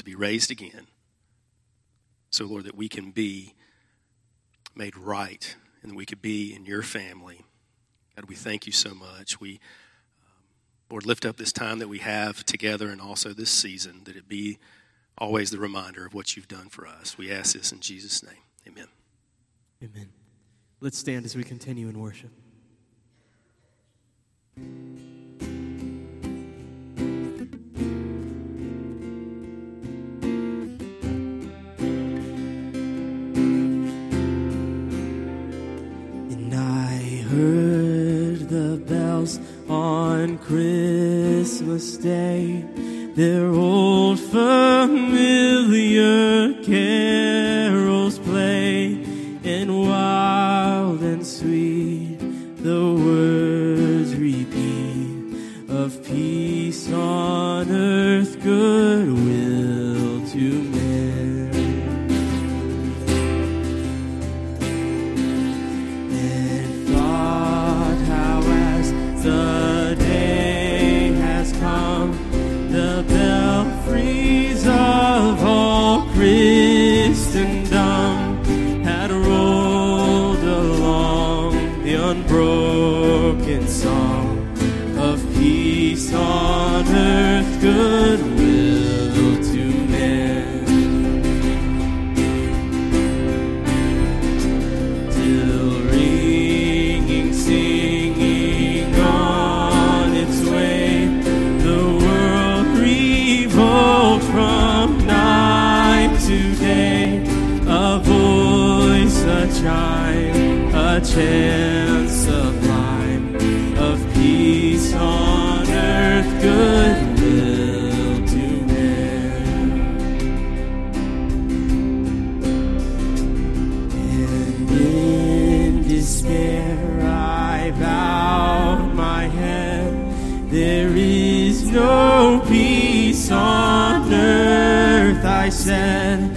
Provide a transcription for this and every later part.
to be raised again. So, Lord, that we can be made right and that we could be in your family. God, we thank you so much. We, um, Lord, lift up this time that we have together and also this season, that it be always the reminder of what you've done for us. We ask this in Jesus' name. Amen. Amen. Let's stand as we continue in worship. On Christmas Day, their old familiar carols play, and wild and sweet. The words repeat of peace on earth, goodwill a chant sublime of peace on earth, goodwill to men. And in despair I bowed my head. There is no peace on earth, I said,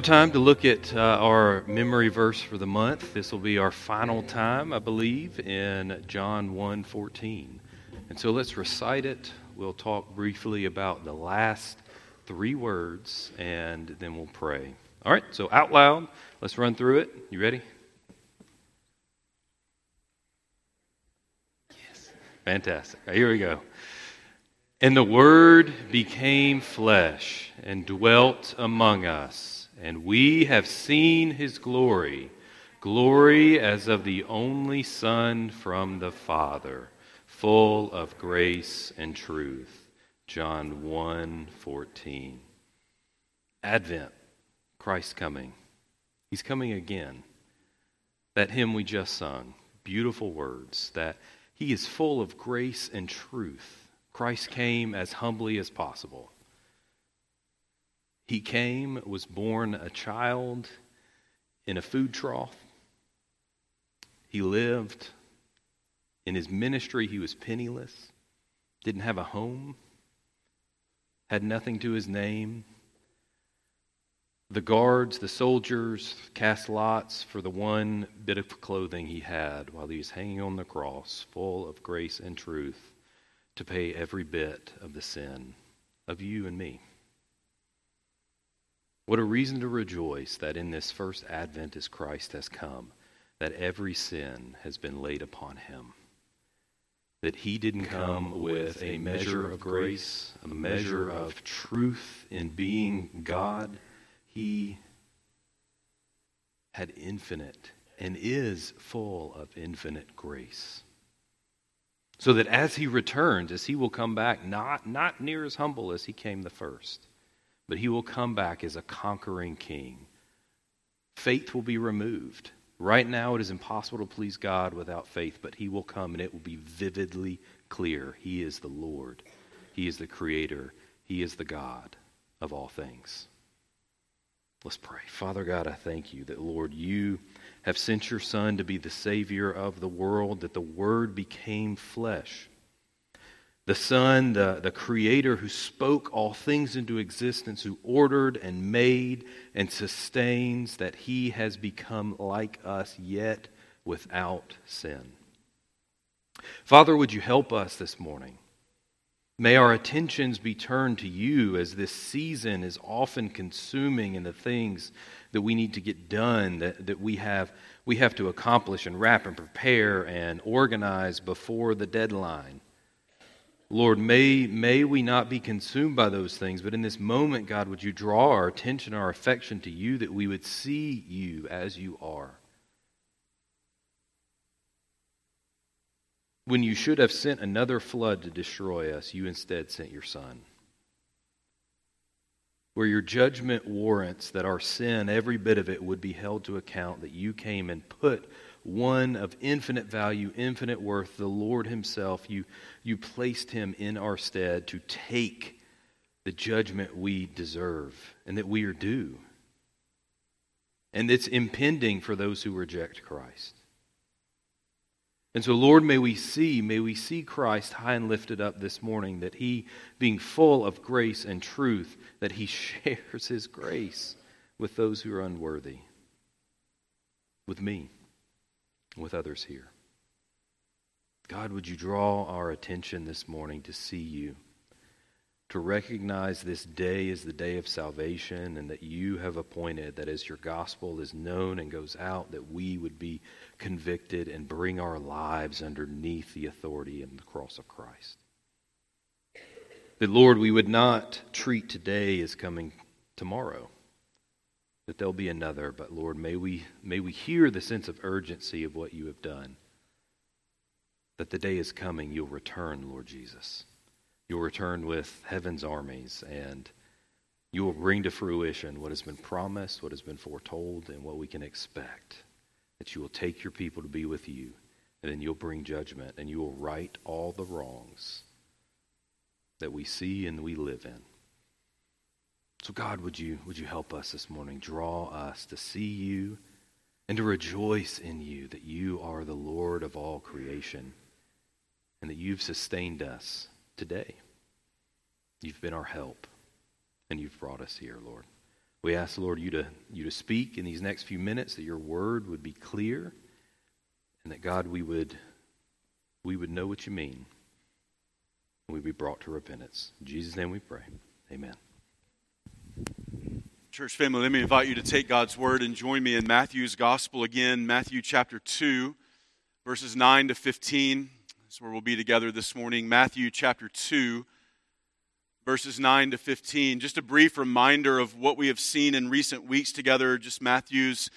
our time to look at uh, our memory verse for the month. This will be our final time, I believe, in John 1:14. And so let's recite it. We'll talk briefly about the last three words, and then we'll pray. All right, so out loud, let's run through it. You ready? Yes. Fantastic. Right, here we go. And the Word became flesh and dwelt among us, and we have seen his glory, glory as of the only Son from the Father, full of grace and truth. John 1 14. Advent, Christ coming. He's coming again. That hymn we just sung, beautiful words, that he is full of grace and truth. Christ came as humbly as possible. He came, was born a child in a food trough. He lived. In his ministry, he was penniless, didn't have a home, had nothing to his name. The guards, the soldiers, cast lots for the one bit of clothing he had while he was hanging on the cross, full of grace and truth, to pay every bit of the sin of you and me. What a reason to rejoice that in this first advent as Christ has come, that every sin has been laid upon him. That he didn't come with a measure of grace, a measure of truth in being God. He had infinite and is full of infinite grace. So that as he returns, as he will come back, not, not near as humble as he came the first, but he will come back as a conquering king. Faith will be removed. Right now, it is impossible to please God without faith, but He will come and it will be vividly clear. He is the Lord, He is the Creator, He is the God of all things. Let's pray. Father God, I thank you that, Lord, you have sent your Son to be the Savior of the world, that the Word became flesh. The Son, the, the Creator who spoke all things into existence, who ordered and made and sustains, that He has become like us, yet without sin. Father, would you help us this morning? May our attentions be turned to you as this season is often consuming in the things that we need to get done, that, that we, have, we have to accomplish and wrap and prepare and organize before the deadline. Lord, may, may we not be consumed by those things, but in this moment, God, would you draw our attention, our affection to you, that we would see you as you are. When you should have sent another flood to destroy us, you instead sent your Son. Where your judgment warrants that our sin, every bit of it, would be held to account, that you came and put one of infinite value, infinite worth, the Lord Himself, you, you placed Him in our stead to take the judgment we deserve and that we are due. And it's impending for those who reject Christ. And so, Lord, may we see, may we see Christ high and lifted up this morning, that he, being full of grace and truth, that he shares his grace with those who are unworthy, with me, with others here. God, would you draw our attention this morning to see you? to recognize this day as the day of salvation and that you have appointed that as your gospel is known and goes out that we would be convicted and bring our lives underneath the authority and the cross of Christ. That Lord, we would not treat today as coming tomorrow. That there'll be another, but Lord, may we may we hear the sense of urgency of what you have done. That the day is coming, you'll return, Lord Jesus You'll return with heaven's armies, and you will bring to fruition what has been promised, what has been foretold, and what we can expect. That you will take your people to be with you, and then you'll bring judgment, and you will right all the wrongs that we see and we live in. So, God, would you, would you help us this morning? Draw us to see you and to rejoice in you that you are the Lord of all creation and that you've sustained us today. You've been our help, and you've brought us here, Lord. We ask, Lord, you to, you to speak in these next few minutes, that your word would be clear, and that, God, we would, we would know what you mean, and we'd be brought to repentance. In Jesus' name we pray. Amen. Church family, let me invite you to take God's word and join me in Matthew's gospel again, Matthew chapter 2, verses 9 to 15. That's where we'll be together this morning. Matthew chapter 2, verses 9 to 15. Just a brief reminder of what we have seen in recent weeks together. Just Matthew's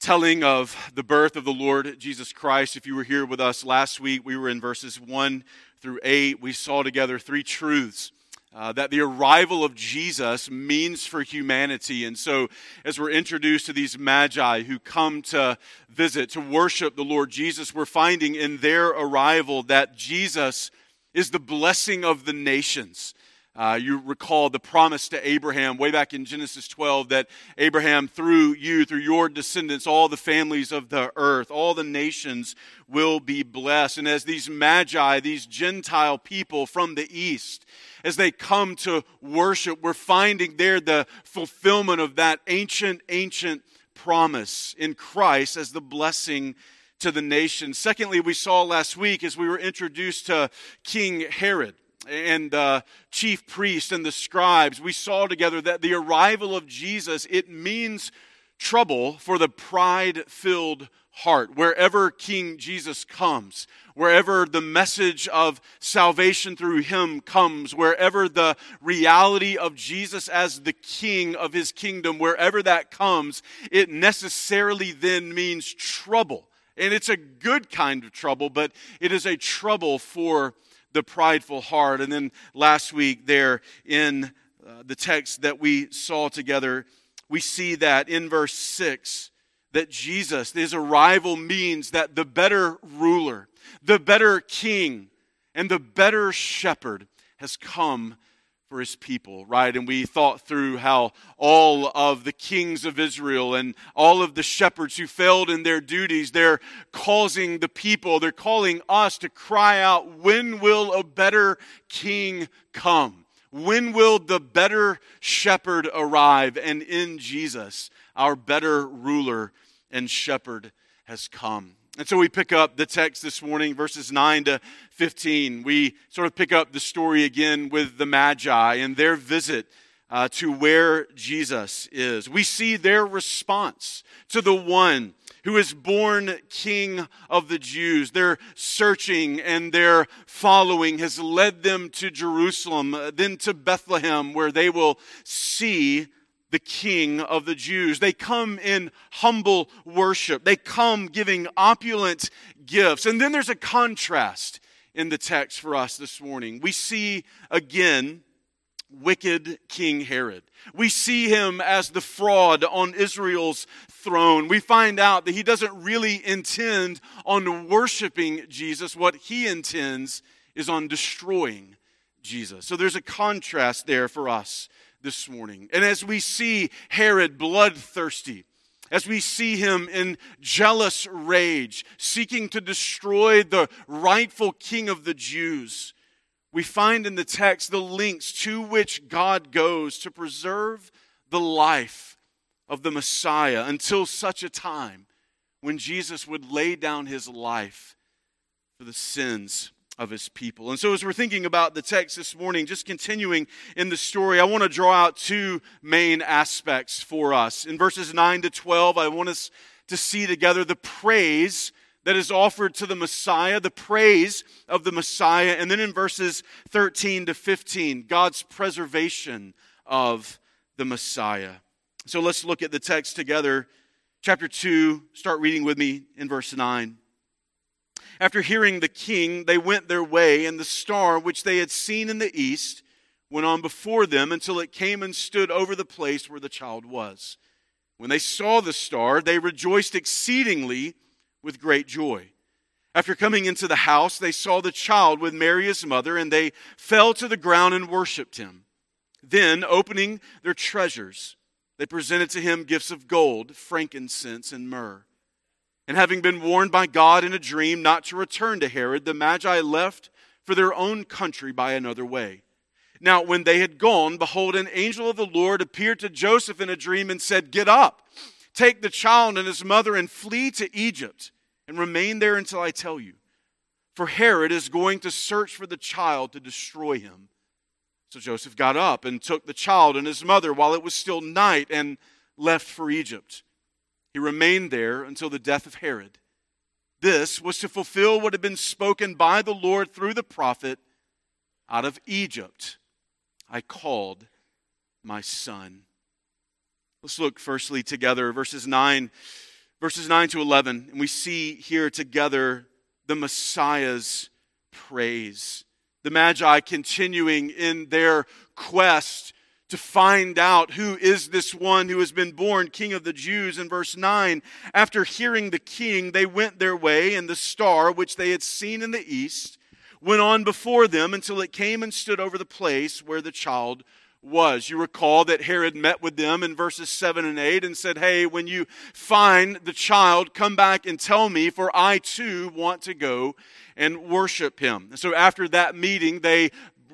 telling of the birth of the Lord Jesus Christ. If you were here with us last week, we were in verses 1 through 8. We saw together three truths uh, that the arrival of Jesus means for humanity. And so, as we're introduced to these magi who come to visit, to worship the Lord Jesus, we're finding in their arrival that Jesus is the blessing of the nations. Uh, you recall the promise to Abraham way back in Genesis 12 that Abraham, through you, through your descendants, all the families of the earth, all the nations will be blessed. And as these magi, these Gentile people from the east, as they come to worship, we're finding there the fulfillment of that ancient, ancient promise in Christ as the blessing to the nation. Secondly, we saw last week as we were introduced to King Herod and the chief priests and the scribes, we saw together that the arrival of Jesus, it means trouble for the pride-filled heart. Wherever King Jesus comes, wherever the message of salvation through him comes, wherever the reality of Jesus as the king of his kingdom, wherever that comes, it necessarily then means trouble. And it's a good kind of trouble, but it is a trouble for the prideful heart. And then last week, there in uh, the text that we saw together, we see that in verse 6 that Jesus, his arrival means that the better ruler, the better king, and the better shepherd has come for his people, right? And we thought through how all of the kings of Israel and all of the shepherds who failed in their duties, they're causing the people, they're calling us to cry out, when will a better king come? When will the better shepherd arrive? And in Jesus, our better ruler and shepherd has come. And so we pick up the text this morning, verses 9 to 15. We sort of pick up the story again with the Magi and their visit uh, to where Jesus is. We see their response to the one who is born King of the Jews. Their searching and their following has led them to Jerusalem, then to Bethlehem, where they will see the King of the Jews. They come in humble worship. They come giving opulent gifts. And then there's a contrast in the text for us this morning. We see again wicked King Herod. We see him as the fraud on Israel's throne. We find out that he doesn't really intend on worshiping Jesus. What he intends is on destroying Jesus. So there's a contrast there for us this morning. And as we see Herod bloodthirsty, as we see him in jealous rage, seeking to destroy the rightful king of the Jews, we find in the text the links to which God goes to preserve the life of the Messiah until such a time when Jesus would lay down his life for the sins of his people. And so, as we're thinking about the text this morning, just continuing in the story, I want to draw out two main aspects for us. In verses 9 to 12, I want us to see together the praise that is offered to the Messiah, the praise of the Messiah. And then in verses 13 to 15, God's preservation of the Messiah. So let's look at the text together. Chapter 2, start reading with me in verse 9. After hearing the king, they went their way, and the star which they had seen in the east went on before them until it came and stood over the place where the child was. When they saw the star, they rejoiced exceedingly with great joy. After coming into the house, they saw the child with Mary his mother, and they fell to the ground and worshiped him. Then, opening their treasures, they presented to him gifts of gold, frankincense, and myrrh. And having been warned by God in a dream not to return to Herod, the Magi left for their own country by another way. Now, when they had gone, behold, an angel of the Lord appeared to Joseph in a dream and said, Get up, take the child and his mother, and flee to Egypt, and remain there until I tell you. For Herod is going to search for the child to destroy him. So Joseph got up and took the child and his mother while it was still night and left for Egypt he remained there until the death of Herod. This was to fulfill what had been spoken by the Lord through the prophet out of Egypt. I called my son. Let's look firstly together verses 9 verses 9 to 11 and we see here together the Messiah's praise. The Magi continuing in their quest to find out who is this one who has been born king of the Jews. In verse 9, after hearing the king, they went their way, and the star, which they had seen in the east, went on before them until it came and stood over the place where the child was. You recall that Herod met with them in verses 7 and 8 and said, Hey, when you find the child, come back and tell me, for I too want to go and worship him. So after that meeting, they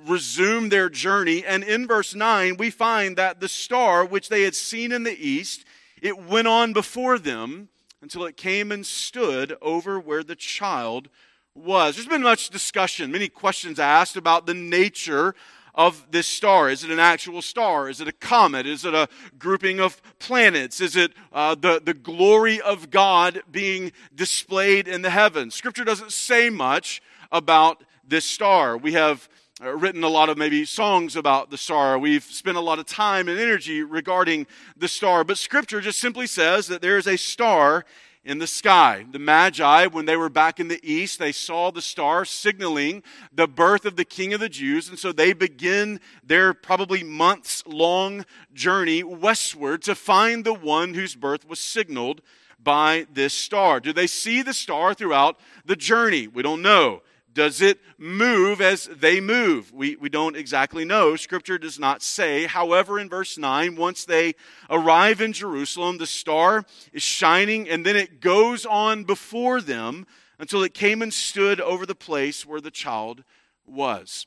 resume their journey. And in verse 9, we find that the star which they had seen in the east, it went on before them until it came and stood over where the child was. There's been much discussion, many questions asked about the nature of this star. Is it an actual star? Is it a comet? Is it a grouping of planets? Is it uh, the, the glory of God being displayed in the heavens? Scripture doesn't say much about this star. We have Uh, written a lot of maybe songs about the star. We've spent a lot of time and energy regarding the star. But scripture just simply says that there is a star in the sky. The Magi, when they were back in the east, they saw the star signaling the birth of the King of the Jews. And so they begin their probably months long journey westward to find the one whose birth was signaled by this star. Do they see the star throughout the journey? We don't know. Does it move as they move? We, we don't exactly know. Scripture does not say. However, in verse 9, once they arrive in Jerusalem, the star is shining and then it goes on before them until it came and stood over the place where the child was.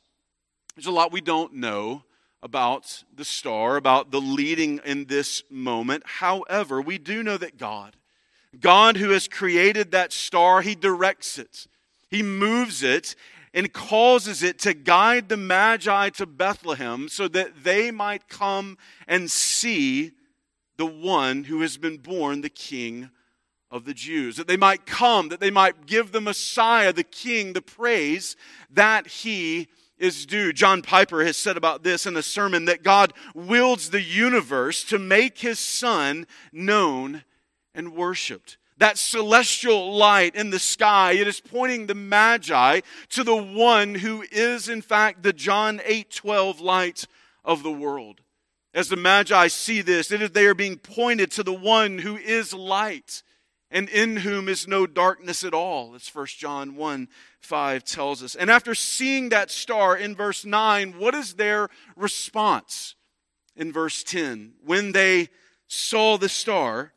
There's a lot we don't know about the star, about the leading in this moment. However, we do know that God, God who has created that star, He directs it. He moves it and causes it to guide the Magi to Bethlehem so that they might come and see the one who has been born the King of the Jews. That they might come, that they might give the Messiah, the King, the praise that he is due. John Piper has said about this in a sermon that God wields the universe to make his Son known and worshiped that celestial light in the sky, it is pointing the Magi to the one who is, in fact, the John 8 12 light of the world. As the Magi see this, it is they are being pointed to the one who is light and in whom is no darkness at all, as 1 John 1 5 tells us. And after seeing that star in verse 9, what is their response in verse 10? When they saw the star,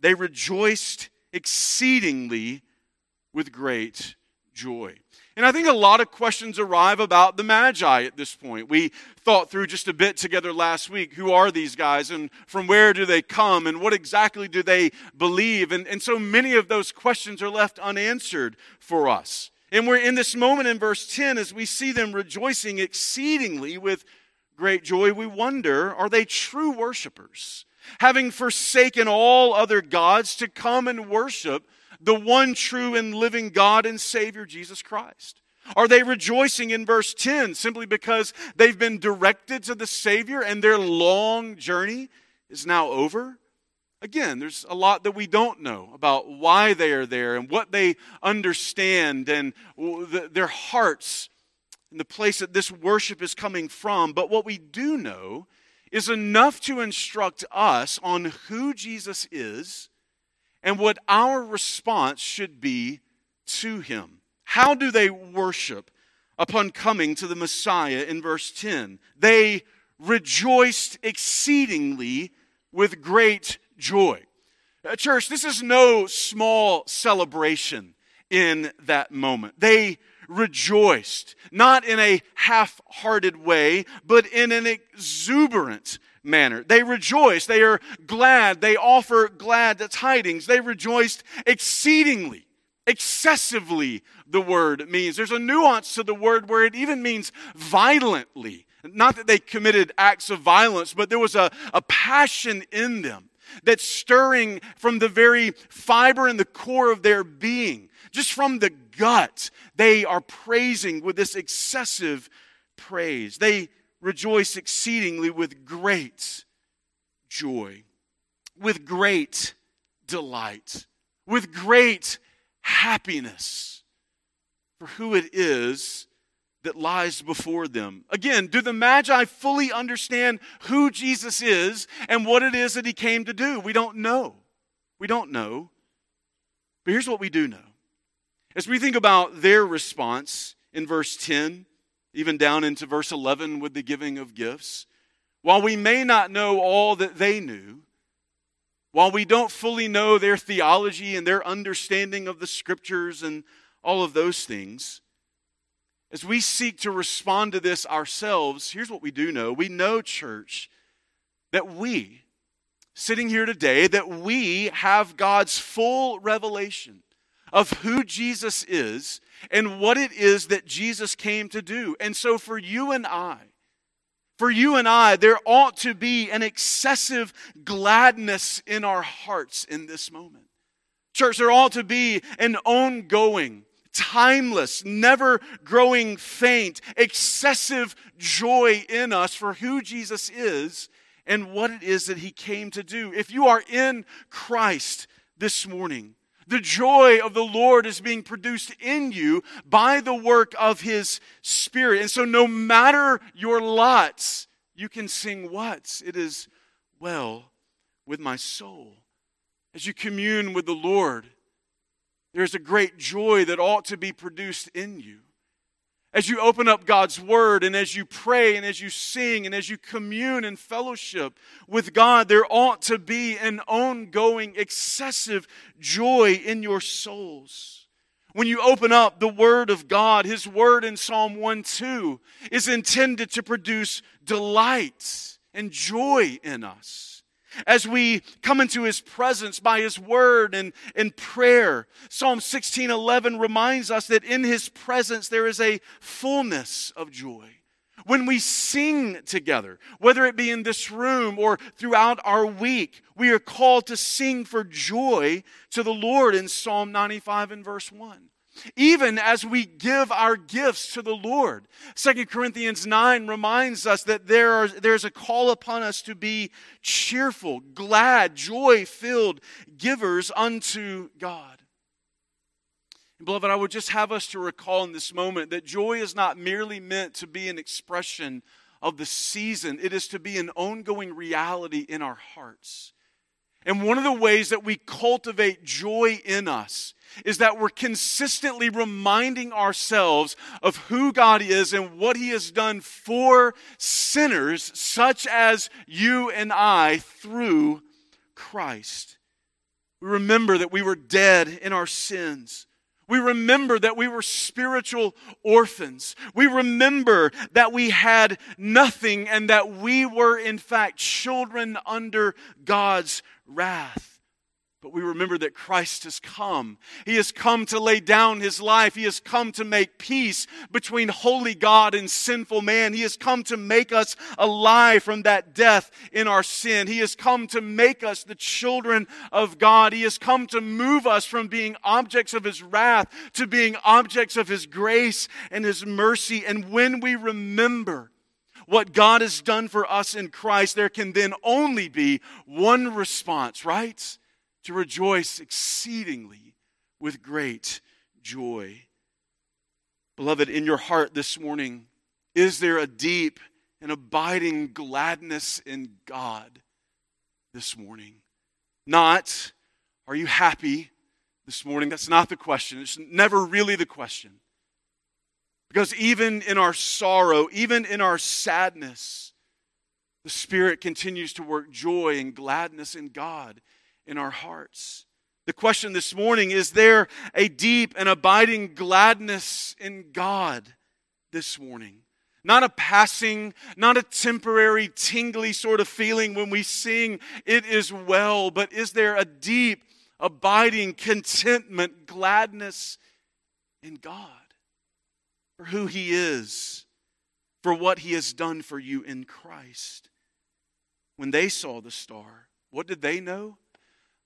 they rejoiced exceedingly with great joy. And I think a lot of questions arrive about the Magi at this point. We thought through just a bit together last week who are these guys and from where do they come and what exactly do they believe? And, and so many of those questions are left unanswered for us. And we're in this moment in verse 10 as we see them rejoicing exceedingly with great joy. We wonder are they true worshipers? Having forsaken all other gods to come and worship the one true and living God and Savior, Jesus Christ? Are they rejoicing in verse 10 simply because they've been directed to the Savior and their long journey is now over? Again, there's a lot that we don't know about why they are there and what they understand and their hearts and the place that this worship is coming from. But what we do know is enough to instruct us on who Jesus is and what our response should be to him. How do they worship upon coming to the Messiah in verse 10? They rejoiced exceedingly with great joy. Uh, church, this is no small celebration in that moment. They rejoiced, not in a half hearted way, but in an exuberant manner. They rejoice. They are glad. They offer glad tidings. They rejoiced exceedingly, excessively, the word means. There's a nuance to the word where it even means violently. Not that they committed acts of violence, but there was a, a passion in them that's stirring from the very fiber and the core of their being. Just from the gut, they are praising with this excessive praise. They rejoice exceedingly with great joy, with great delight, with great happiness for who it is that lies before them. Again, do the Magi fully understand who Jesus is and what it is that he came to do? We don't know. We don't know. But here's what we do know as we think about their response in verse 10, even down into verse 11 with the giving of gifts, while we may not know all that they knew, while we don't fully know their theology and their understanding of the scriptures and all of those things, as we seek to respond to this ourselves, here's what we do know. We know, church, that we, sitting here today, that we have God's full revelation of who Jesus is and what it is that Jesus came to do. And so for you and I, for you and I, there ought to be an excessive gladness in our hearts in this moment. Church, there ought to be an ongoing, timeless, never growing faint, excessive joy in us for who Jesus is and what it is that he came to do. If you are in Christ this morning, the joy of the Lord is being produced in you by the work of His Spirit. And so, no matter your lots, you can sing what? It is well with my soul. as you commune with the Lord, there's a great joy that ought to be produced in you. As you open up God's Word and as you pray and as you sing and as you commune and fellowship with God, there ought to be an ongoing, excessive joy in your souls. When you open up the Word of God, His Word in Psalm 1 2 is intended to produce delight and joy in us as we come into his presence by his word and in prayer. Psalm 16:11 reminds us that in his presence there is a fullness of joy. When we sing together, whether it be in this room or throughout our week, we are called to sing for joy to the Lord in Psalm 95 and verse 1 even as we give our gifts to the Lord. 2 Corinthians 9 reminds us that there are, there's a call upon us to be cheerful, glad, joy filled givers unto God. And beloved, I would just have us to recall in this moment that joy is not merely meant to be an expression of the season, it is to be an ongoing reality in our hearts. And one of the ways that we cultivate joy in us is that we're consistently reminding ourselves of who God is and what He has done for sinners, such as you and I, through Christ. We remember that we were dead in our sins. We remember that we were spiritual orphans. We remember that we had nothing and that we were, in fact, children under God's wrath. But we remember that Christ has come. He has come to lay down his life. He has come to make peace between holy God and sinful man. He has come to make us alive from that death in our sin. He has come to make us the children of God. He has come to move us from being objects of his wrath to being objects of his grace and his mercy. And when we remember what God has done for us in Christ, there can then only be one response, right? to rejoice exceedingly with great joy. Beloved, in your heart this morning, is there a deep and abiding gladness in God this morning? Not, are you happy this morning? That's not the question. It's never really the question. Because even in our sorrow, even in our sadness, the Spirit continues to work joy and gladness in God in our hearts. The question this morning is there a deep and abiding gladness in God this morning? Not a passing, not a temporary, tingly sort of feeling when we sing, it is well, but is there a deep, abiding contentment, gladness in God for who He is, for what He has done for you in Christ? When they saw the star, what did they know?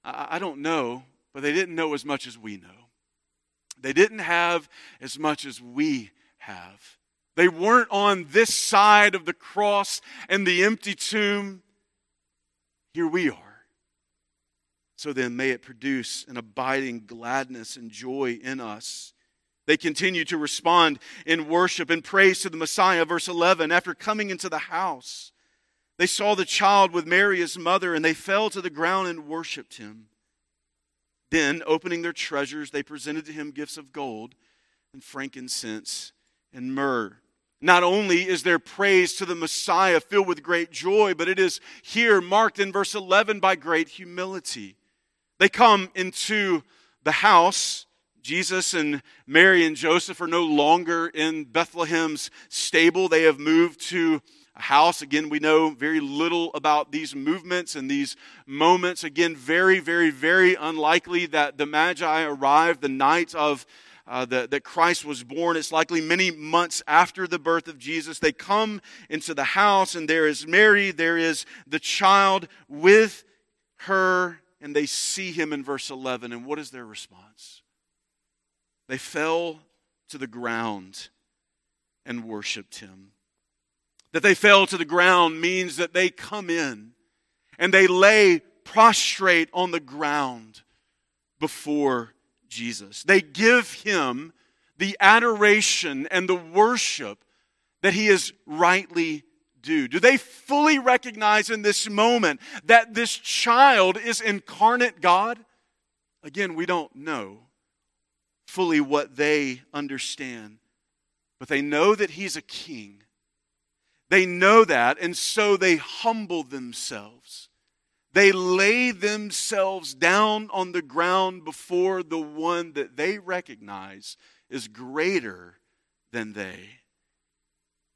I, I don't know, but they didn't know as much as we know. They didn't have as much as we have. They weren't on this side of the cross and the empty tomb. Here we are. So then, may it produce an abiding gladness and joy in us. They continue to respond in worship and praise to the Messiah. Verse 11 After coming into the house, they saw the child with Mary, his mother, and they fell to the ground and worshiped him. Then, opening their treasures, they presented to him gifts of gold and frankincense and myrrh. Not only is there praise to the Messiah filled with great joy, but it is here marked in verse 11 by great humility. They come into the house. Jesus and Mary and Joseph are no longer in Bethlehem's stable. They have moved to a house. Again, we know very little about these movements and these moments. Again, very, very, very unlikely that the Magi arrived the night of uh, the, that Christ was born. It's likely many months after the birth of Jesus. They come into the house, and there is Mary, there is the child with her, and they see him in verse 11. And what is their response? They fell to the ground and worshiped him. That they fell to the ground means that they come in and they lay prostrate on the ground before Jesus. They give him the adoration and the worship that he is rightly due. Do they fully recognize in this moment that this child is incarnate God? Again, we don't know fully what they understand, but they know that he's a king. They know that, and so they humble themselves. They lay themselves down on the ground before the one that they recognize is greater than they.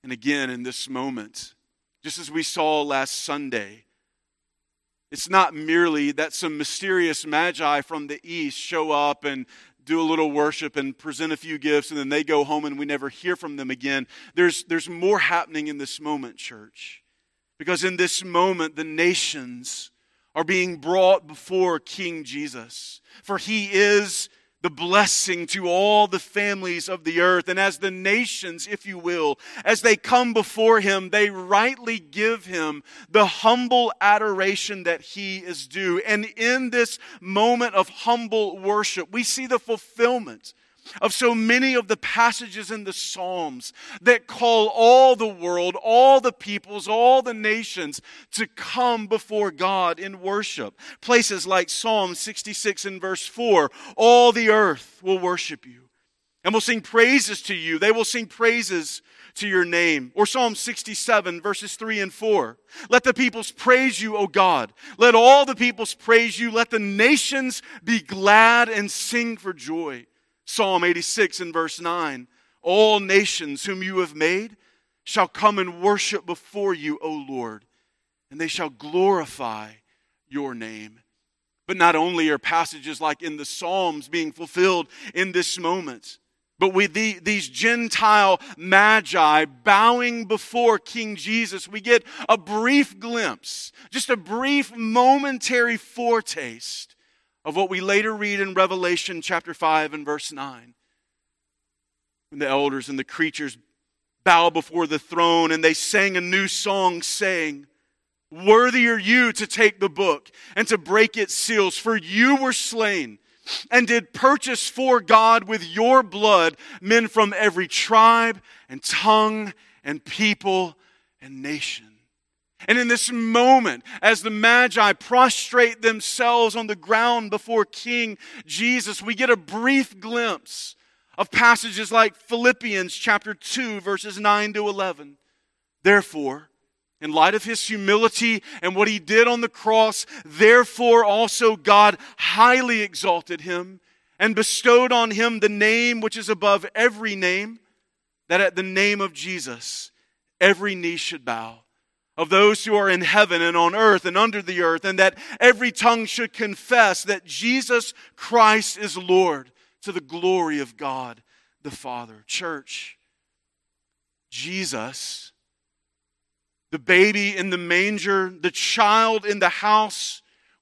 And again, in this moment, just as we saw last Sunday, it's not merely that some mysterious magi from the east show up and do a little worship and present a few gifts and then they go home and we never hear from them again. There's, there's more happening in this moment, church. Because in this moment, the nations are being brought before King Jesus. For he is the blessing to all the families of the earth. And as the nations, if you will, as they come before him, they rightly give him the humble adoration that he is due. And in this moment of humble worship, we see the fulfillment of so many of the passages in the Psalms that call all the world, all the peoples, all the nations to come before God in worship. Places like Psalm 66 and verse 4 all the earth will worship you and will sing praises to you. They will sing praises to your name. Or Psalm 67, verses 3 and 4. Let the peoples praise you, O God. Let all the peoples praise you. Let the nations be glad and sing for joy. Psalm 86 and verse 9 All nations whom you have made shall come and worship before you, O Lord, and they shall glorify your name. But not only are passages like in the Psalms being fulfilled in this moment, but with the, these Gentile magi bowing before King Jesus, we get a brief glimpse, just a brief momentary foretaste of what we later read in Revelation chapter 5 and verse 9. When the elders and the creatures bow before the throne and they sang a new song saying, Worthy are you to take the book and to break its seals, for you were slain and did purchase for God with your blood men from every tribe and tongue and people and nation. And in this moment, as the Magi prostrate themselves on the ground before King Jesus, we get a brief glimpse of passages like Philippians chapter 2, verses 9 to 11. Therefore, in light of his humility and what he did on the cross, therefore also God highly exalted him and bestowed on him the name which is above every name, that at the name of Jesus every knee should bow of those who are in heaven and on earth and under the earth, and that every tongue should confess that Jesus Christ is Lord to the glory of God the Father. Church, Jesus, the baby in the manger, the child in the house,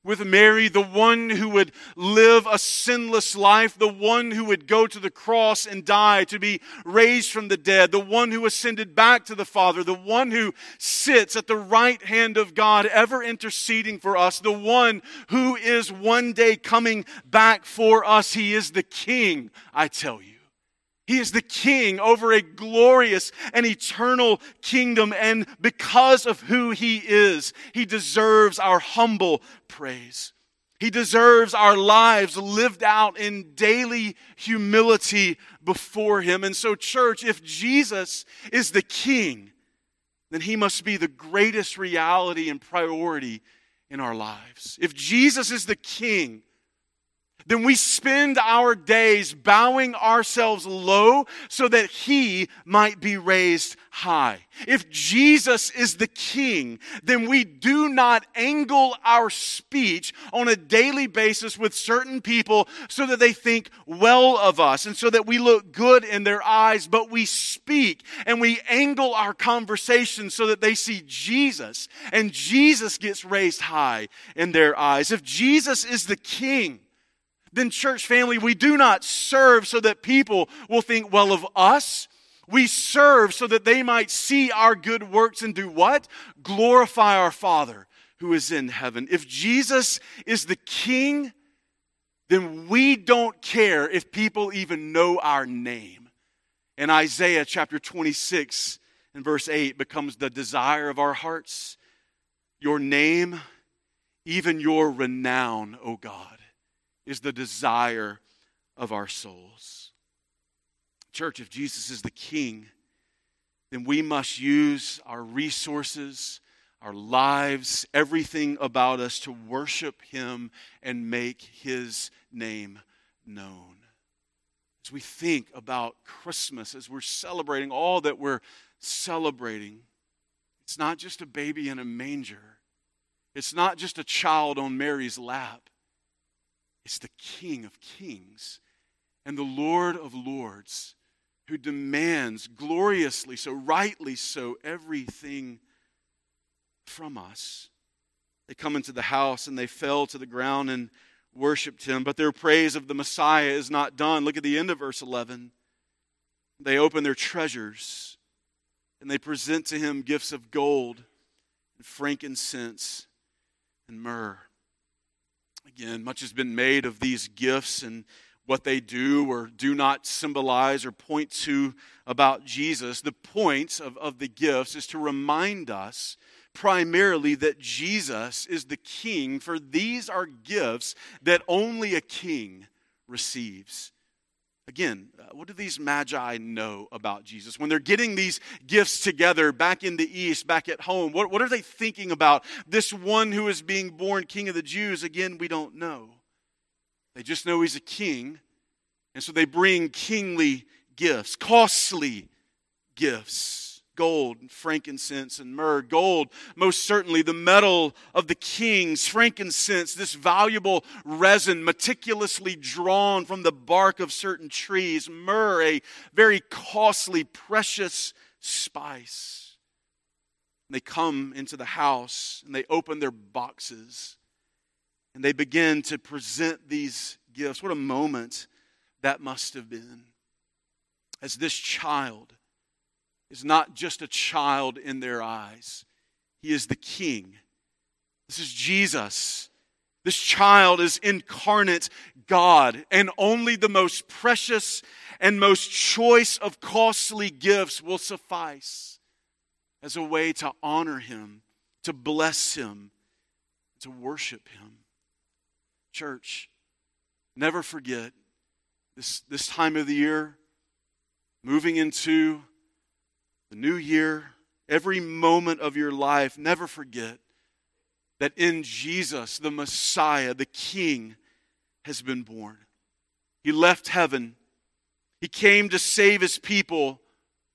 with Mary, the one who would live a sinless life, the one who would go to the cross and die to be raised from the dead, the one who ascended back to the Father, the one who sits at the right hand of God, ever interceding for us, the one who is one day coming back for us. He is the King, I tell you. He is the king over a glorious and eternal kingdom. And because of who he is, he deserves our humble praise. He deserves our lives lived out in daily humility before him. And so, church, if Jesus is the king, then he must be the greatest reality and priority in our lives. If Jesus is the king, then we spend our days bowing ourselves low so that he might be raised high. If Jesus is the king, then we do not angle our speech on a daily basis with certain people so that they think well of us and so that we look good in their eyes, but we speak and we angle our conversation so that they see Jesus and Jesus gets raised high in their eyes. If Jesus is the king, then, church family, we do not serve so that people will think well of us. We serve so that they might see our good works and do what? Glorify our Father who is in heaven. If Jesus is the King, then we don't care if people even know our name. In Isaiah chapter 26 and verse 8 becomes the desire of our hearts. Your name, even your renown, O God, is the desire of our souls. Church, if Jesus is the King, then we must use our resources, our lives, everything about us to worship Him and make His name known. As we think about Christmas, as we're celebrating all that we're celebrating, it's not just a baby in a manger, it's not just a child on Mary's lap. It's the King of Kings and the Lord of Lords who demands gloriously, so rightly so, everything from us. They come into the house and they fell to the ground and worshiped him, but their praise of the Messiah is not done. Look at the end of verse 11. They open their treasures and they present to him gifts of gold and frankincense and myrrh. Again, much has been made of these gifts and what they do or do not symbolize or point to about Jesus. The point of, of the gifts is to remind us primarily that Jesus is the king, for these are gifts that only a king receives. Again, uh, what do these magi know about Jesus? When they're getting these gifts together back in the East, back at home, what, what are they thinking about? This one who is being born King of the Jews? Again, we don't know. They just know he's a king. And so they bring kingly gifts, costly gifts gold, and frankincense, and myrrh. Gold, most certainly, the metal of the kings. Frankincense, this valuable resin meticulously drawn from the bark of certain trees. Myrrh, a very costly, precious spice. They come into the house and they open their boxes and they begin to present these gifts. What a moment that must have been. As this child is not just a child in their eyes, he is the king. This is Jesus. This child is incarnate God, and only the most precious and most choice of costly gifts will suffice as a way to honor him, to bless him, to worship him. Church, never forget this, this time of the year, moving into the new year, every moment of your life, never forget that in Jesus, the Messiah, the King, has been born. He left heaven, He came to save His people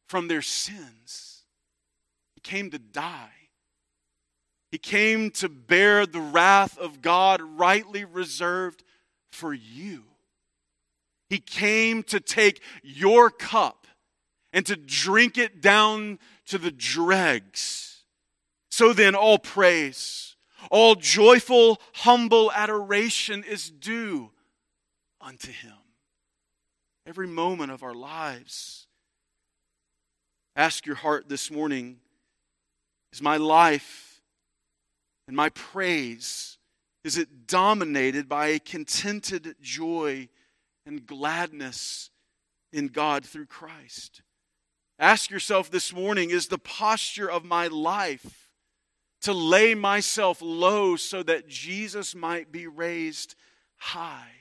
from their sins, He came to die. He came to bear the wrath of God rightly reserved for you. He came to take your cup and to drink it down to the dregs. So then, all praise, all joyful, humble adoration is due unto Him. Every moment of our lives. Ask your heart this morning is my life and my praise, is it dominated by a contented joy and gladness in God through Christ? Ask yourself this morning is the posture of my life to lay myself low so that Jesus might be raised high?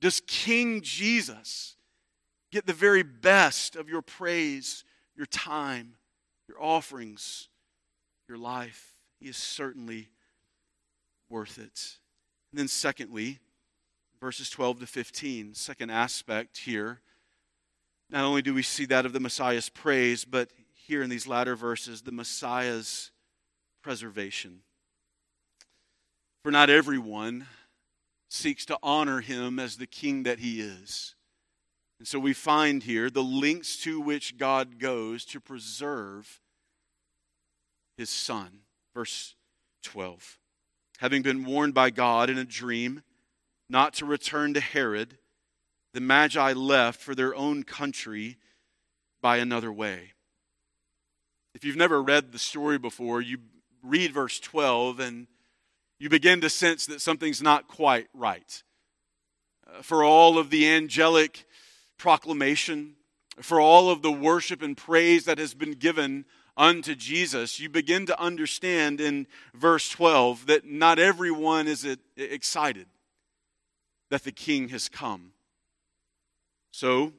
Does King Jesus get the very best of your praise, your time, your offerings, your life? He is certainly worth it. And then, secondly, verses 12 to 15, second aspect here not only do we see that of the Messiah's praise, but here in these latter verses, the Messiah's preservation. For not everyone seeks to honor him as the king that he is. And so we find here the links to which God goes to preserve his son. Verse 12. Having been warned by God in a dream not to return to Herod, the Magi left for their own country by another way. If you've never read the story before, you read verse 12 and you begin to sense that something's not quite right. Uh, for all of the angelic proclamation, for all of the worship and praise that has been given unto Jesus, you begin to understand in verse 12 that not everyone is excited that the king has come. So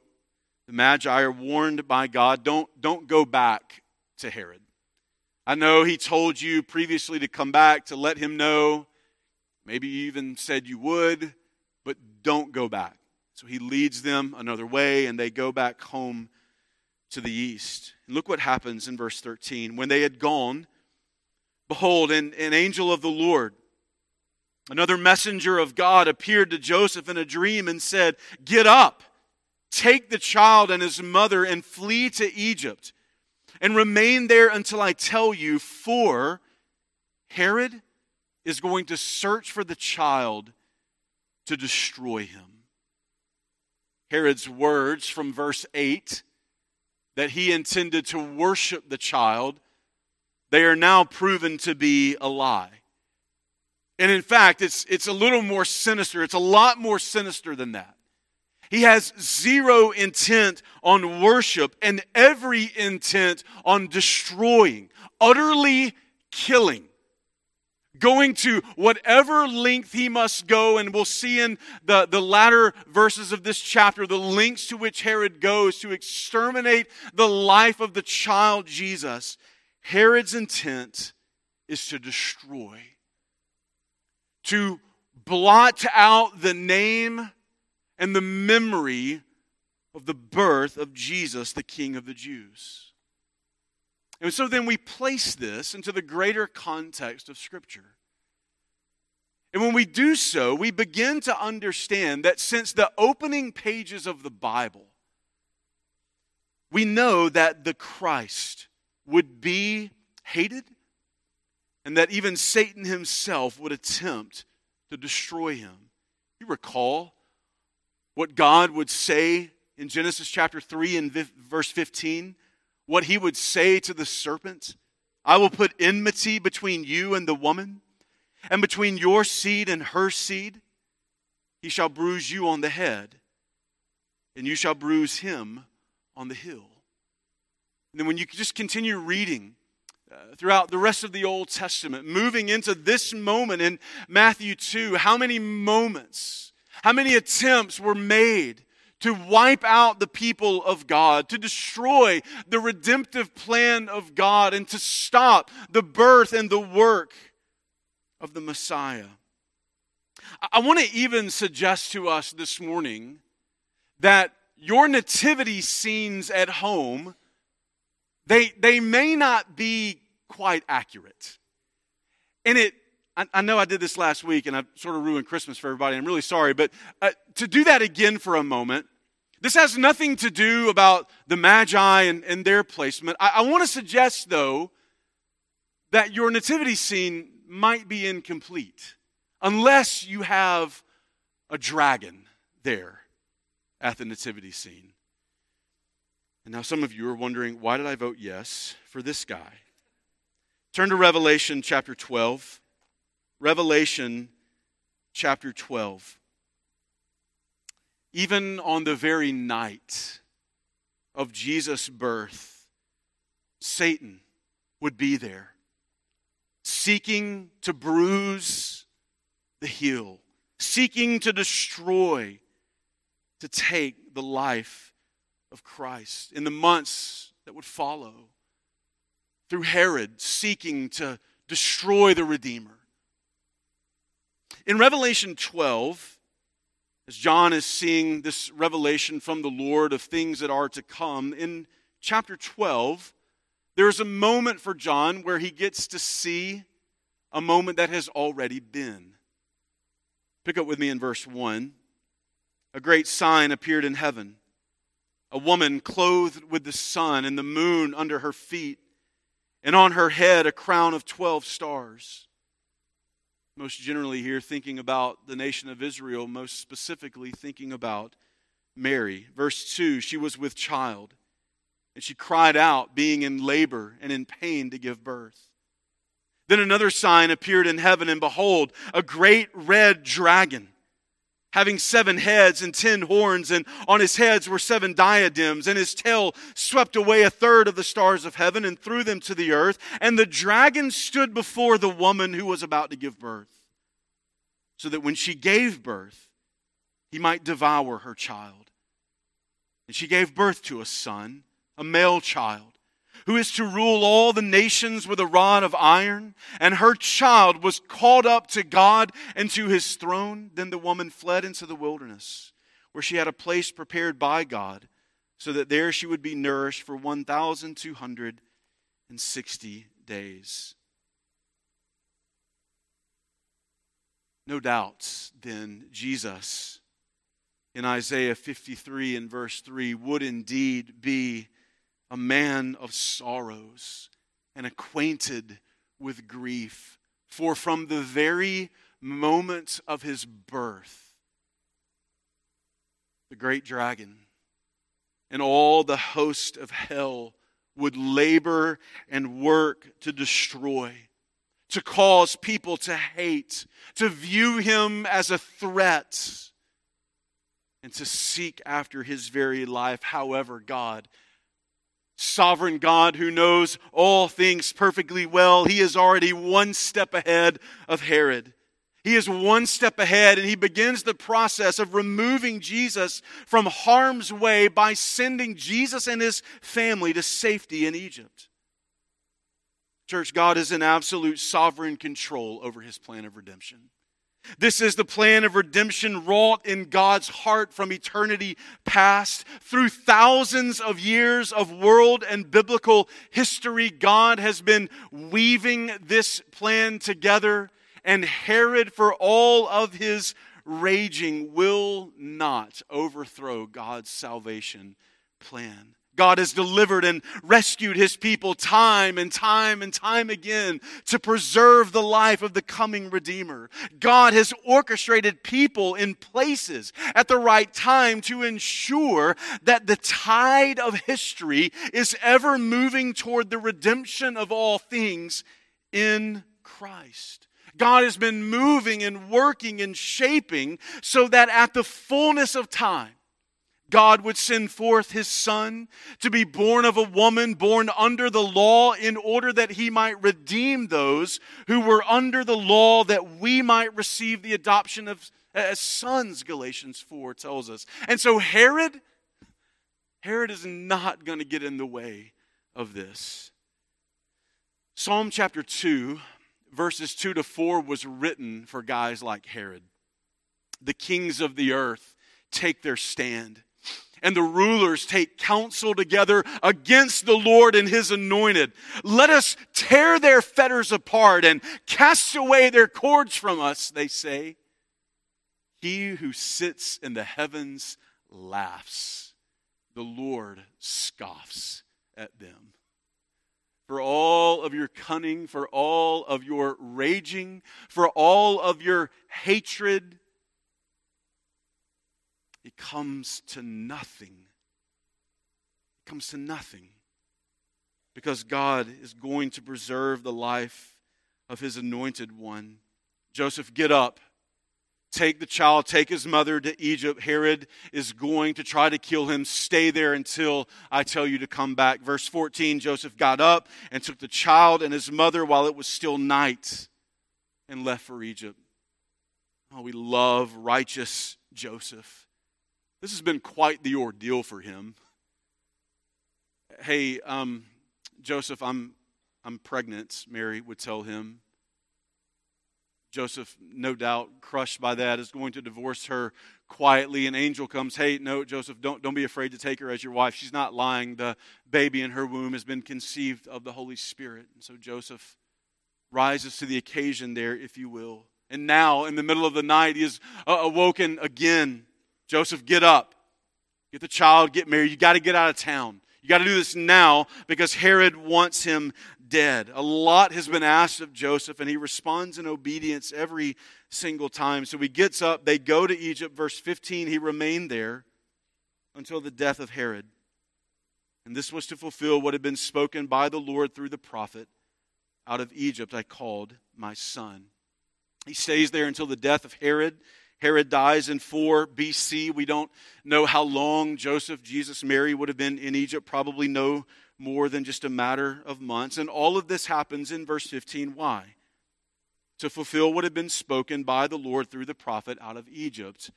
the Magi are warned by God don't, don't go back to Herod. I know he told you previously to come back to let him know. Maybe you even said you would, but don't go back. So he leads them another way, and they go back home to the east. And look what happens in verse 13. When they had gone, behold, an, an angel of the Lord, another messenger of God, appeared to Joseph in a dream and said, Get up, take the child and his mother, and flee to Egypt, and remain there until I tell you, for Herod is going to search for the child to destroy him. Herod's words from verse 8 that he intended to worship the child, they are now proven to be a lie. And in fact, it's, it's a little more sinister. It's a lot more sinister than that. He has zero intent on worship and every intent on destroying, utterly killing going to whatever length he must go. And we'll see in the, the latter verses of this chapter the lengths to which Herod goes to exterminate the life of the child Jesus. Herod's intent is to destroy, to blot out the name and the memory of the birth of Jesus, the King of the Jews. And so then we place this into the greater context of Scripture. And when we do so, we begin to understand that since the opening pages of the Bible, we know that the Christ would be hated and that even Satan himself would attempt to destroy him. You recall what God would say in Genesis chapter 3 and verse 15? what he would say to the serpent I will put enmity between you and the woman, and between your seed and her seed. He shall bruise you on the head, and you shall bruise him on the heel. And then when you just continue reading, uh, throughout the rest of the Old Testament, moving into this moment in Matthew 2, how many moments, how many attempts were made to wipe out the people of God, to destroy the redemptive plan of God, and to stop the birth and the work of the Messiah. I want to even suggest to us this morning that your nativity scenes at home they, they may not be quite accurate. And it, I, I know I did this last week and I sort of ruined Christmas for everybody. I'm really sorry, but uh, to do that again for a moment, this has nothing to do about the Magi and, and their placement. I, I want to suggest, though, that your nativity scene might be incomplete unless you have a dragon there at the nativity scene. And now some of you are wondering, why did I vote yes for this guy? Turn to Revelation chapter 12. Revelation chapter 12. Even on the very night of Jesus' birth, Satan would be there, seeking to bruise the heel, seeking to destroy, to take the life of Christ. In the months that would follow, through Herod seeking to destroy the Redeemer. In Revelation 12, as John is seeing this revelation from the Lord of things that are to come, in chapter 12, there's a moment for John where he gets to see a moment that has already been. Pick up with me in verse 1. A great sign appeared in heaven a woman clothed with the sun and the moon under her feet, and on her head a crown of 12 stars most generally here thinking about the nation of Israel, most specifically thinking about Mary. Verse 2 she was with child, and she cried out, being in labor and in pain to give birth. Then another sign appeared in heaven, and behold, a great red dragon having seven heads and ten horns, and on his heads were seven diadems, and his tail swept away a third of the stars of heaven and threw them to the earth. And the dragon stood before the woman who was about to give birth, so that when she gave birth, he might devour her child. And she gave birth to a son, a male child who is to rule all the nations with a rod of iron, and her child was called up to God and to his throne. Then the woman fled into the wilderness, where she had a place prepared by God, so that there she would be nourished for 1,260 days. No doubts, then, Jesus in Isaiah 53 and verse 3 would indeed be a man of sorrows and acquainted with grief. For from the very moment of his birth, the great dragon and all the host of hell would labor and work to destroy, to cause people to hate, to view him as a threat, and to seek after his very life. However, God sovereign God who knows all things perfectly well, he is already one step ahead of Herod. He is one step ahead and he begins the process of removing Jesus from harm's way by sending Jesus and his family to safety in Egypt. Church, God is in absolute sovereign control over his plan of redemption. This is the plan of redemption wrought in God's heart from eternity past. Through thousands of years of world and biblical history, God has been weaving this plan together, and Herod, for all of his raging, will not overthrow God's salvation plan. God has delivered and rescued his people time and time and time again to preserve the life of the coming Redeemer. God has orchestrated people in places at the right time to ensure that the tide of history is ever moving toward the redemption of all things in Christ. God has been moving and working and shaping so that at the fullness of time, God would send forth his son to be born of a woman born under the law in order that he might redeem those who were under the law that we might receive the adoption of as sons Galatians 4 tells us. And so Herod Herod is not going to get in the way of this. Psalm chapter 2 verses 2 to 4 was written for guys like Herod. The kings of the earth take their stand and the rulers take counsel together against the Lord and his anointed. Let us tear their fetters apart and cast away their cords from us, they say. He who sits in the heavens laughs, the Lord scoffs at them. For all of your cunning, for all of your raging, for all of your hatred, it comes to nothing. It comes to nothing because God is going to preserve the life of his anointed one. Joseph, get up. Take the child, take his mother to Egypt. Herod is going to try to kill him. Stay there until I tell you to come back. Verse 14 Joseph got up and took the child and his mother while it was still night and left for Egypt. Oh, we love righteous Joseph. This has been quite the ordeal for him. Hey, um, Joseph, I'm, I'm pregnant, Mary would tell him. Joseph, no doubt, crushed by that, is going to divorce her quietly. An angel comes, Hey, no, Joseph, don't, don't be afraid to take her as your wife. She's not lying. The baby in her womb has been conceived of the Holy Spirit. And so Joseph rises to the occasion there, if you will. And now, in the middle of the night, he is uh, awoken again Joseph, get up. Get the child, get married. You got to get out of town. You got to do this now because Herod wants him dead. A lot has been asked of Joseph, and he responds in obedience every single time. So he gets up, they go to Egypt. Verse 15, he remained there until the death of Herod. And this was to fulfill what had been spoken by the Lord through the prophet Out of Egypt I called my son. He stays there until the death of Herod Herod dies in 4 BC. We don't know how long Joseph, Jesus, Mary would have been in Egypt, probably no more than just a matter of months. And all of this happens in verse 15. Why? To fulfill what had been spoken by the Lord through the prophet out of Egypt.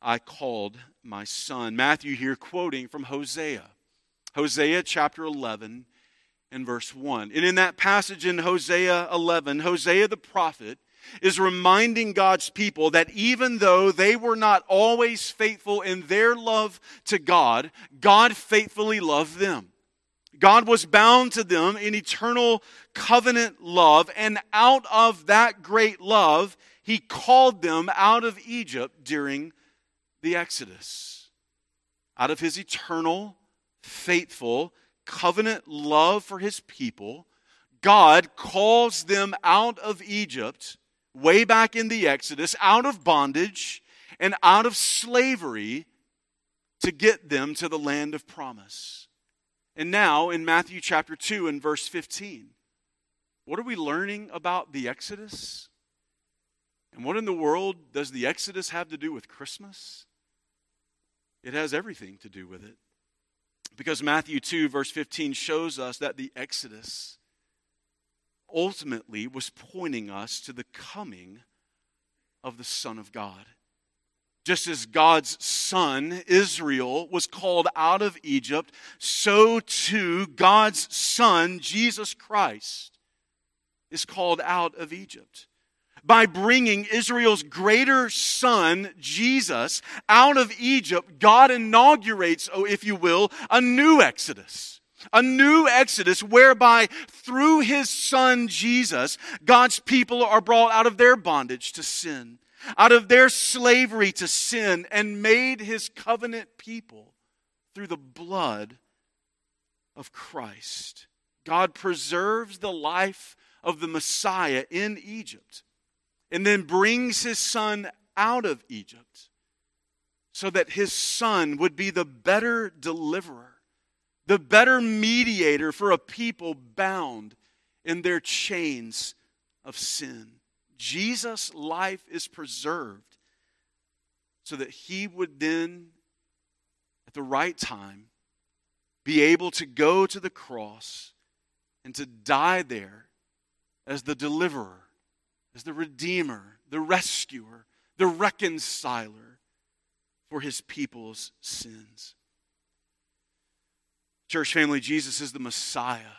I called my son. Matthew here quoting from Hosea. Hosea chapter 11 and verse 1. And in that passage in Hosea 11, Hosea the prophet is reminding God's people that even though they were not always faithful in their love to God, God faithfully loved them. God was bound to them in eternal covenant love, and out of that great love, He called them out of Egypt during the Exodus. Out of His eternal, faithful, covenant love for His people, God calls them out of Egypt way back in the Exodus, out of bondage and out of slavery to get them to the land of promise. And now in Matthew chapter 2 and verse 15, what are we learning about the Exodus? And what in the world does the Exodus have to do with Christmas? It has everything to do with it. Because Matthew 2, verse 15, shows us that the Exodus ultimately was pointing us to the coming of the Son of God. Just as God's son, Israel, was called out of Egypt, so too God's son, Jesus Christ, is called out of Egypt. By bringing Israel's greater son, Jesus, out of Egypt, God inaugurates, oh, if you will, a new Exodus a new exodus whereby through his son Jesus, God's people are brought out of their bondage to sin, out of their slavery to sin, and made his covenant people through the blood of Christ. God preserves the life of the Messiah in Egypt and then brings his son out of Egypt so that his son would be the better deliverer the better mediator for a people bound in their chains of sin. Jesus' life is preserved so that he would then, at the right time, be able to go to the cross and to die there as the deliverer, as the redeemer, the rescuer, the reconciler for his people's sins. Church family, Jesus is the Messiah,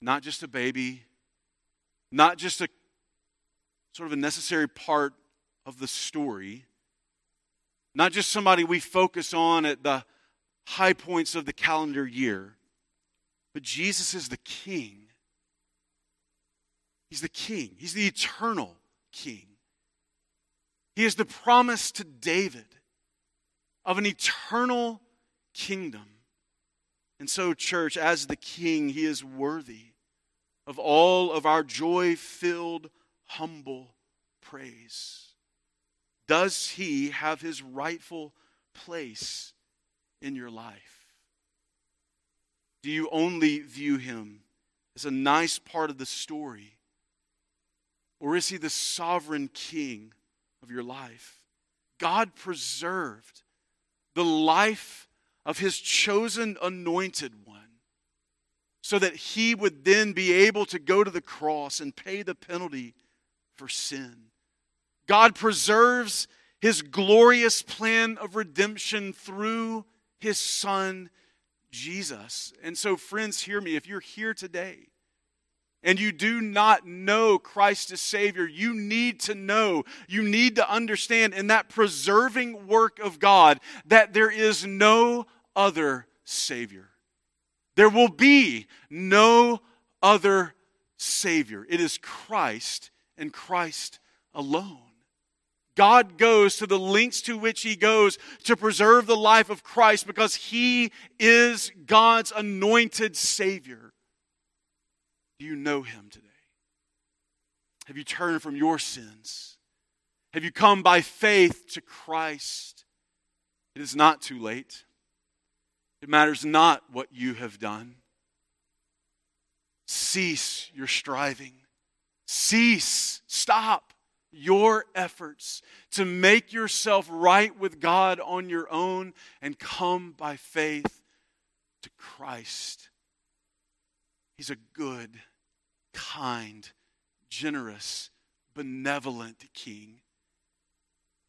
not just a baby, not just a sort of a necessary part of the story, not just somebody we focus on at the high points of the calendar year, but Jesus is the King. He's the King, He's the eternal King. He is the promise to David of an eternal kingdom and so, church, as the King, he is worthy of all of our joy filled, humble praise. Does he have his rightful place in your life? Do you only view him as a nice part of the story? Or is he the sovereign king of your life? God preserved the life of his chosen anointed one so that he would then be able to go to the cross and pay the penalty for sin. God preserves his glorious plan of redemption through his son, Jesus. And so, friends, hear me. If you're here today and you do not know Christ as Savior, you need to know, you need to understand in that preserving work of God that there is no other Savior. There will be no other Savior. It is Christ and Christ alone. God goes to the lengths to which He goes to preserve the life of Christ because He is God's anointed Savior. Do you know Him today? Have you turned from your sins? Have you come by faith to Christ? It is not too late. It matters not what you have done. Cease your striving. Cease. Stop. your efforts to make yourself right with God on your own and come by faith to Christ. He's a good, kind, generous, benevolent King.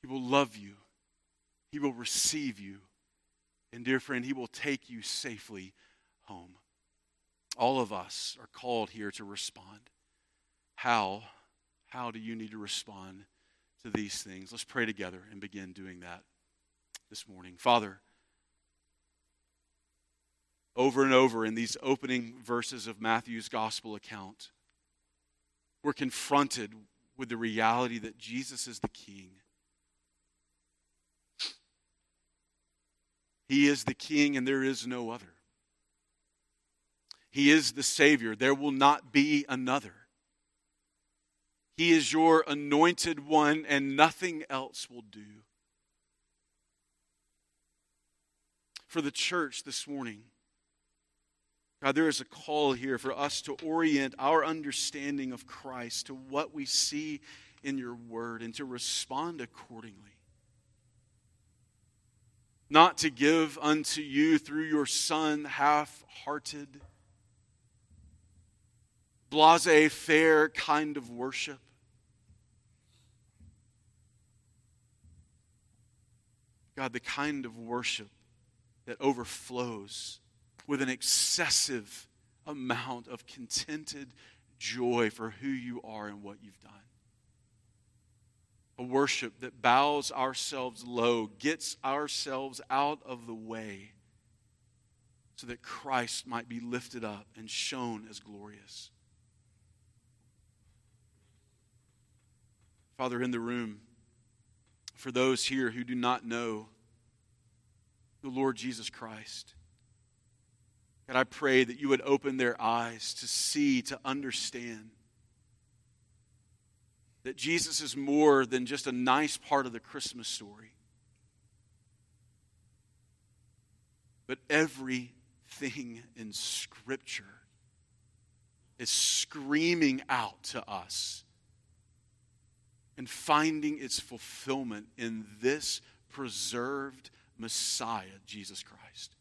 He will love you, He will receive you, and, dear friend, He will take you safely home. All of us are called here to respond. How? How do you need to respond to these things? Let's pray together and begin doing that this morning. Father, over and over in these opening verses of Matthew's gospel account, we're confronted with the reality that Jesus is the King. He is the King, and there is no other. He is the Savior. There will not be another. He is your anointed one, and nothing else will do. For the church this morning, God, there is a call here for us to orient our understanding of Christ to what we see in your word and to respond accordingly. Not to give unto you through your Son half hearted blase fair kind of worship. God, the kind of worship that overflows with an excessive amount of contented joy for who you are and what you've done. A worship that bows ourselves low, gets ourselves out of the way, so that Christ might be lifted up and shown as glorious. Father, in the room, for those here who do not know the Lord Jesus Christ, God, I pray that you would open their eyes to see, to understand that Jesus is more than just a nice part of the Christmas story. But everything in Scripture is screaming out to us and finding its fulfillment in this preserved Messiah, Jesus Christ.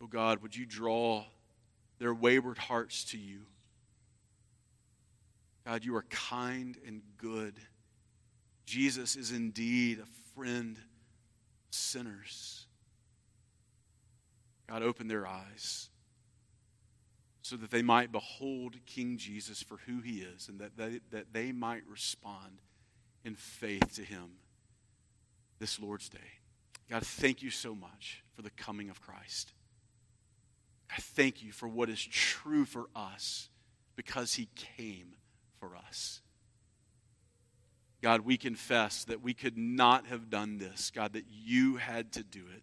Oh God, would you draw their wayward hearts to you? God, you are kind and good. Jesus is indeed a friend of sinners. God, open their eyes so that they might behold King Jesus for who he is and that they, that they might respond in faith to him this Lord's Day. God, thank you so much for the coming of Christ. I thank you for what is true for us because he came for us. God, we confess that we could not have done this. God, that you had to do it.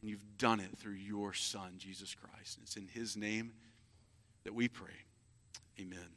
And you've done it through your Son, Jesus Christ. And It's in his name that we pray. Amen.